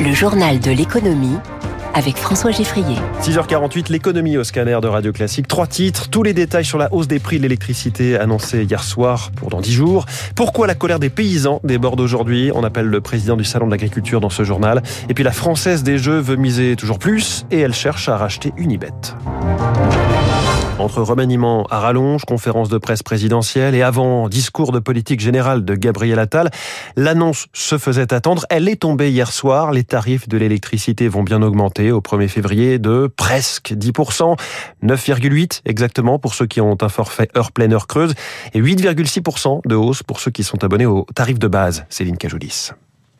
Le journal de l'économie avec François Geffrier. 6h48, l'économie au scanner de Radio Classique. Trois titres, tous les détails sur la hausse des prix de l'électricité annoncée hier soir pour dans dix jours. Pourquoi la colère des paysans déborde aujourd'hui? On appelle le président du Salon de l'Agriculture dans ce journal. Et puis la Française des Jeux veut miser toujours plus et elle cherche à racheter Unibet. Entre remaniement à rallonge, conférence de presse présidentielle et avant discours de politique générale de Gabriel Attal, l'annonce se faisait attendre. Elle est tombée hier soir. Les tarifs de l'électricité vont bien augmenter au 1er février de presque 10%, 9,8 exactement pour ceux qui ont un forfait heure pleine, heure creuse et 8,6% de hausse pour ceux qui sont abonnés au tarif de base. Céline Cajoulis.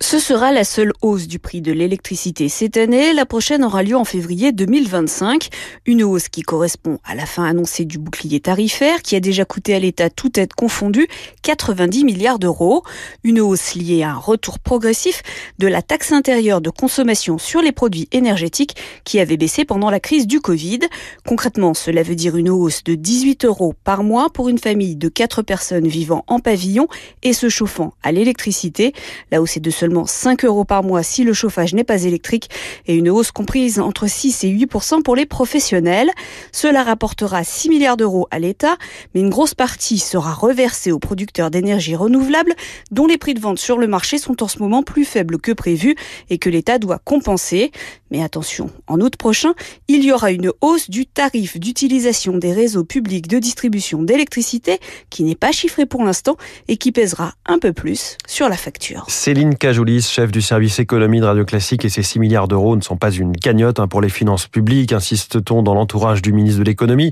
Ce sera la seule hausse du prix de l'électricité cette année. La prochaine aura lieu en février 2025. Une hausse qui correspond à la fin annoncée du bouclier tarifaire qui a déjà coûté à l'État toute aide confondue 90 milliards d'euros. Une hausse liée à un retour progressif de la taxe intérieure de consommation sur les produits énergétiques qui avait baissé pendant la crise du Covid. Concrètement, cela veut dire une hausse de 18 euros par mois pour une famille de 4 personnes vivant en pavillon et se chauffant à l'électricité. La hausse est de seulement 5 euros par mois si le chauffage n'est pas électrique et une hausse comprise entre 6 et 8% pour les professionnels. Cela rapportera 6 milliards d'euros à l'État, mais une grosse partie sera reversée aux producteurs d'énergie renouvelable dont les prix de vente sur le marché sont en ce moment plus faibles que prévu et que l'État doit compenser. Mais attention, en août prochain, il y aura une hausse du tarif d'utilisation des réseaux publics de distribution d'électricité qui n'est pas chiffré pour l'instant et qui pèsera un peu plus sur la facture. Céline Chef du service économie de Radio Classique, et ces 6 milliards d'euros ne sont pas une cagnotte hein, pour les finances publiques, insiste-t-on dans l'entourage du ministre de l'économie,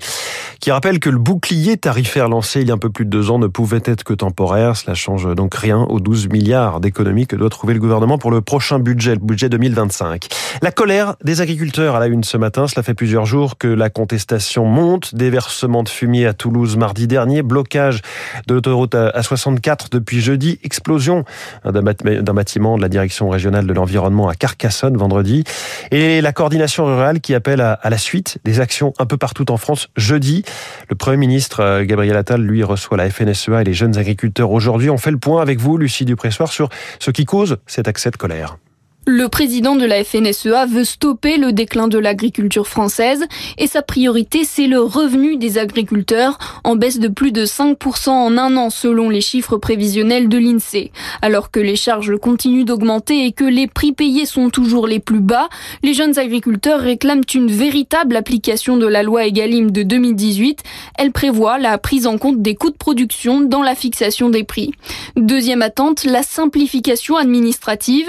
qui rappelle que le bouclier tarifaire lancé il y a un peu plus de deux ans ne pouvait être que temporaire. Cela change donc rien aux 12 milliards d'économies que doit trouver le gouvernement pour le prochain budget, le budget 2025. La colère des agriculteurs à la une ce matin, cela fait plusieurs jours que la contestation monte, déversement de fumier à Toulouse mardi dernier, blocage de l'autoroute A64 depuis jeudi, explosion d'un bâtiment de la direction régionale de l'environnement à Carcassonne vendredi, et la coordination rurale qui appelle à, la suite des actions un peu partout en France jeudi. Le Premier ministre euh, Gabriel Attal, lui, reçoit la FNSEA et les jeunes agriculteurs aujourd'hui. On fait le point avec vous, Lucie Dupressoir, sur ce qui cause cet accès de colère. Le président de la FNSEA veut stopper le déclin de l'agriculture française et sa priorité, c'est le revenu des agriculteurs en baisse de plus de 5% en un an selon les chiffres prévisionnels de l'INSEE. Alors que les charges continuent d'augmenter et que les prix payés sont toujours les plus bas, les jeunes agriculteurs réclament une véritable application de la loi Egalim de 2018. Elle prévoit la prise en compte des coûts de production dans la fixation des prix. Deuxième attente, la simplification administrative.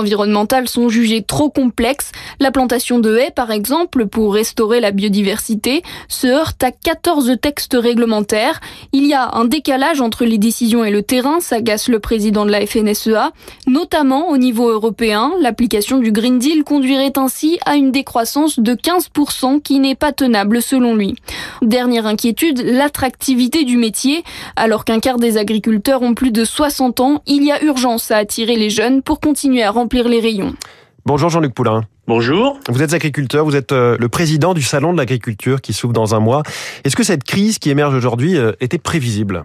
Environnementales sont jugées trop complexes. La plantation de haies, par exemple, pour restaurer la biodiversité, se heurte à 14 textes réglementaires. Il y a un décalage entre les décisions et le terrain, s'agace le président de la FNSEA, notamment au niveau européen. L'application du Green Deal conduirait ainsi à une décroissance de 15% qui n'est pas tenable selon lui. Dernière inquiétude, l'attractivité du métier. Alors qu'un quart des agriculteurs ont plus de 60 ans, il y a urgence à attirer les jeunes pour continuer à remplir les rayons. Bonjour Jean-Luc Poulain. Bonjour. Vous êtes agriculteur, vous êtes euh, le président du Salon de l'agriculture qui s'ouvre dans un mois. Est-ce que cette crise qui émerge aujourd'hui euh, était prévisible?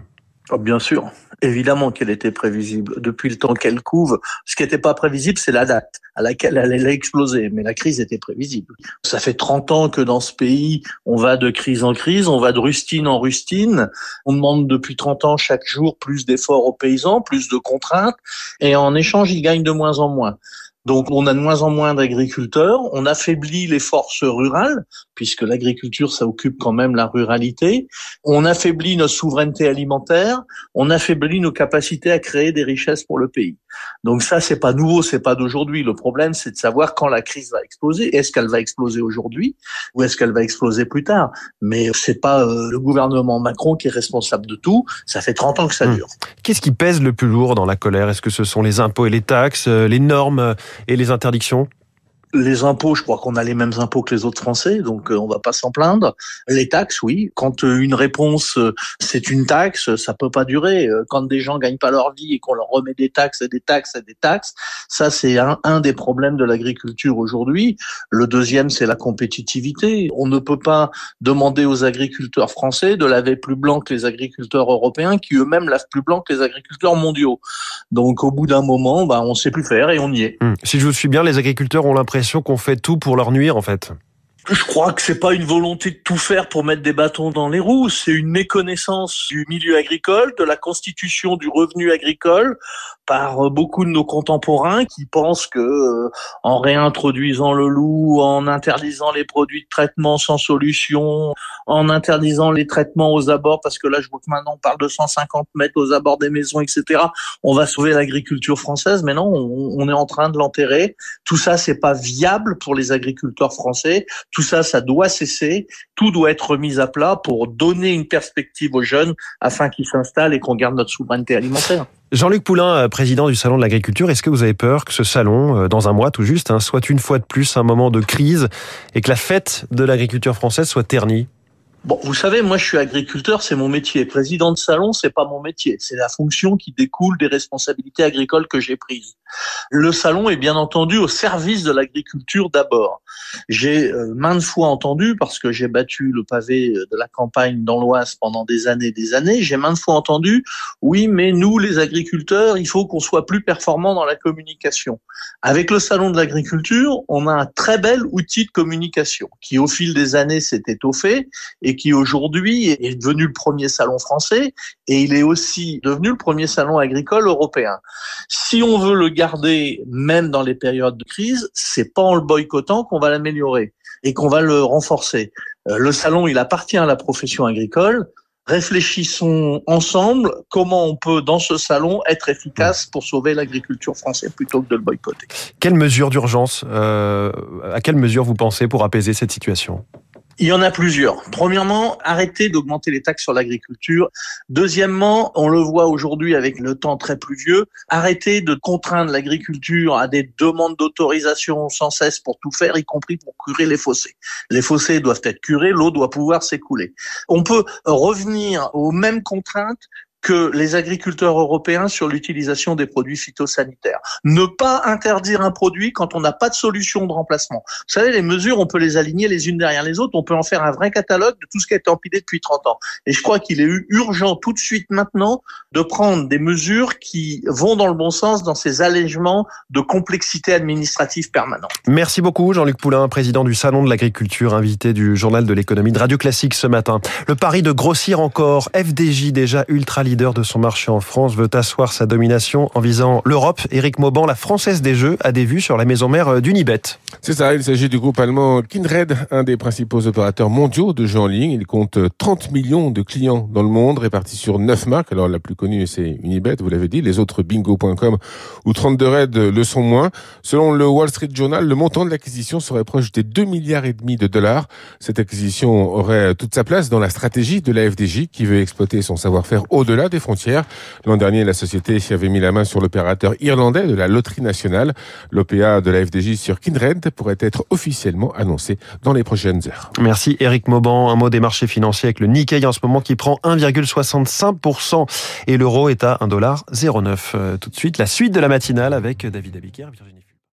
Oh, Bien sûr. Évidemment qu'elle était prévisible. Depuis le temps qu'elle couve, ce qui n'était pas prévisible, c'est la date à laquelle elle allait exploser. Mais la crise était prévisible. Ça fait 30 ans que dans ce pays, on va de crise en crise, on va de rustine en rustine. On demande depuis 30 ans chaque jour plus d'efforts aux paysans, plus de contraintes. Et en échange, ils gagnent de moins en moins. Donc on a de moins en moins d'agriculteurs, on affaiblit les forces rurales, puisque l'agriculture, ça occupe quand même la ruralité, on affaiblit notre souveraineté alimentaire, on affaiblit nos capacités à créer des richesses pour le pays. Donc ça, c'est pas nouveau, c'est pas d'aujourd'hui. Le problème, c'est de savoir quand la crise va exploser. Est-ce qu'elle va exploser aujourd'hui ou est-ce qu'elle va exploser plus tard? Mais c'est pas euh, le gouvernement Macron qui est responsable de tout. Ça fait 30 ans que ça hmm. dure. Qu'est-ce qui pèse le plus lourd dans la colère? Est-ce que ce sont les impôts et les taxes, euh, les normes et les interdictions Les impôts, je crois qu'on a les mêmes impôts que les autres Français, donc euh, on va pas s'en plaindre. Les taxes, oui. Quand euh, une réponse euh, c'est une taxe, ça peut pas durer. Quand des gens gagnent pas leur vie et qu'on leur remet des taxes et des taxes et des taxes, ça c'est un, des problèmes de l'agriculture aujourd'hui. Le deuxième, c'est la compétitivité. On ne peut pas demander aux agriculteurs français de laver plus blanc que les agriculteurs européens, qui eux-mêmes lavent plus blanc que les agriculteurs mondiaux. Donc au bout d'un moment, bah, on sait plus faire et on y est. Hum. Si je vous suis bien, les agriculteurs ont l'impression qu'on fait tout pour leur nuire en fait. Je crois que c'est pas une volonté de tout faire pour mettre des bâtons dans les roues, c'est une méconnaissance du milieu agricole, de la constitution du revenu agricole par beaucoup de nos contemporains qui pensent que euh, en réintroduisant le loup, en interdisant les produits de traitement sans solution, en interdisant les traitements aux abords, parce que là je vois que maintenant on parle de 150 mètres aux abords des maisons, etc. On va sauver l'agriculture française, mais non, on, on est en train de l'enterrer. Tout ça c'est pas viable pour les agriculteurs français. Tout ça, ça doit cesser. Tout doit être mis à plat pour donner une perspective aux jeunes afin qu'ils s'installent et qu'on garde notre souveraineté alimentaire. Jean-Luc Poulain, euh, président du Salon de l'Agriculture, est-ce que vous avez peur que ce salon, euh, dans un mois tout juste, hein, soit une fois de plus un moment de crise et que la fête de l'agriculture française soit ternie? Bon, vous savez, moi je suis agriculteur, c'est mon métier. Président de salon, c'est pas mon métier. C'est la fonction qui découle des responsabilités agricoles que j'ai prises. Le salon est bien entendu au service de l'agriculture d'abord. J'ai euh, maintes fois entendu, parce que j'ai battu le pavé de la campagne dans l'Oise pendant des années et des années, j'ai maintes fois entendu, oui, mais nous, les agriculteurs, il faut qu'on soit plus performants dans la communication. Avec le salon de l'agriculture, on a un très bel outil de communication qui, au fil des années, s'est étoffé et qui aujourd'hui est devenu le premier salon français et il est aussi devenu le premier salon agricole européen. Si on veut le garder même dans les périodes de crise, c'est pas en le boycottant qu'on va l'améliorer et qu'on va le renforcer. Euh, le salon, il appartient à la profession agricole. Réfléchissons ensemble comment on peut, dans ce salon, être efficace pour sauver l'agriculture française plutôt que de le boycotter. Quelle mesure d'urgence, euh, à quelle mesure vous pensez pour apaiser cette situation? Il y en a plusieurs. Premièrement, arrêter d'augmenter les taxes sur l'agriculture. Deuxièmement, on le voit aujourd'hui avec le temps très pluvieux, arrêter de contraindre l'agriculture à des demandes d'autorisation sans cesse pour tout faire, y compris pour curer les fossés. Les fossés doivent être curés, l'eau doit pouvoir s'écouler. On peut revenir aux mêmes contraintes que les agriculteurs européens sur l'utilisation des produits phytosanitaires. Ne pas interdire un produit quand on n'a pas de solution de remplacement. Vous savez, les mesures, on peut les aligner les unes derrière les autres, on peut en faire un vrai catalogue de tout ce qui a été empilé depuis 30 ans. Et je crois qu'il est urgent tout de suite maintenant de prendre des mesures qui vont dans le bon sens dans ces allègements de complexité administrative permanente. Merci beaucoup Jean-Luc Poulain, président du Salon de l'Agriculture, invité du Journal de l'économie de Radio Classique ce matin. Le pari de grossir encore, FDJ déjà ultra leader de son marché en France, veut asseoir sa domination en visant l'Europe. Éric Mauban, la française des jeux, a des vues sur la maison mère euh, d'Unibet. C'est ça, il s'agit du groupe allemand Kindred, un des principaux opérateurs mondiaux de jeux en ligne. Il compte 30 millions de clients dans le monde, répartis sur 9 marques. Alors la plus connue, c'est Unibet, vous l'avez dit. Les autres, bingo.com ou 32 Red le sont moins. Selon le Wall Street Journal, le montant de l'acquisition serait proche des 2 milliards et demi de dollars. Cette acquisition aurait toute sa place dans la stratégie de la FDJ qui veut exploiter son savoir-faire au-delà des frontières. L'an dernier, la société avait mis la main sur l'opérateur irlandais de la loterie nationale. L'OPA de la FDJ sur Kindred pourrait être officiellement annoncé dans les prochaines heures. Merci Eric Mauban. Un mot des marchés financiers avec le Nikkei en ce moment qui prend 1,65% et l'euro est à 1,09$. Euh, tout de suite, la suite de la matinale avec David Abiker, Virginie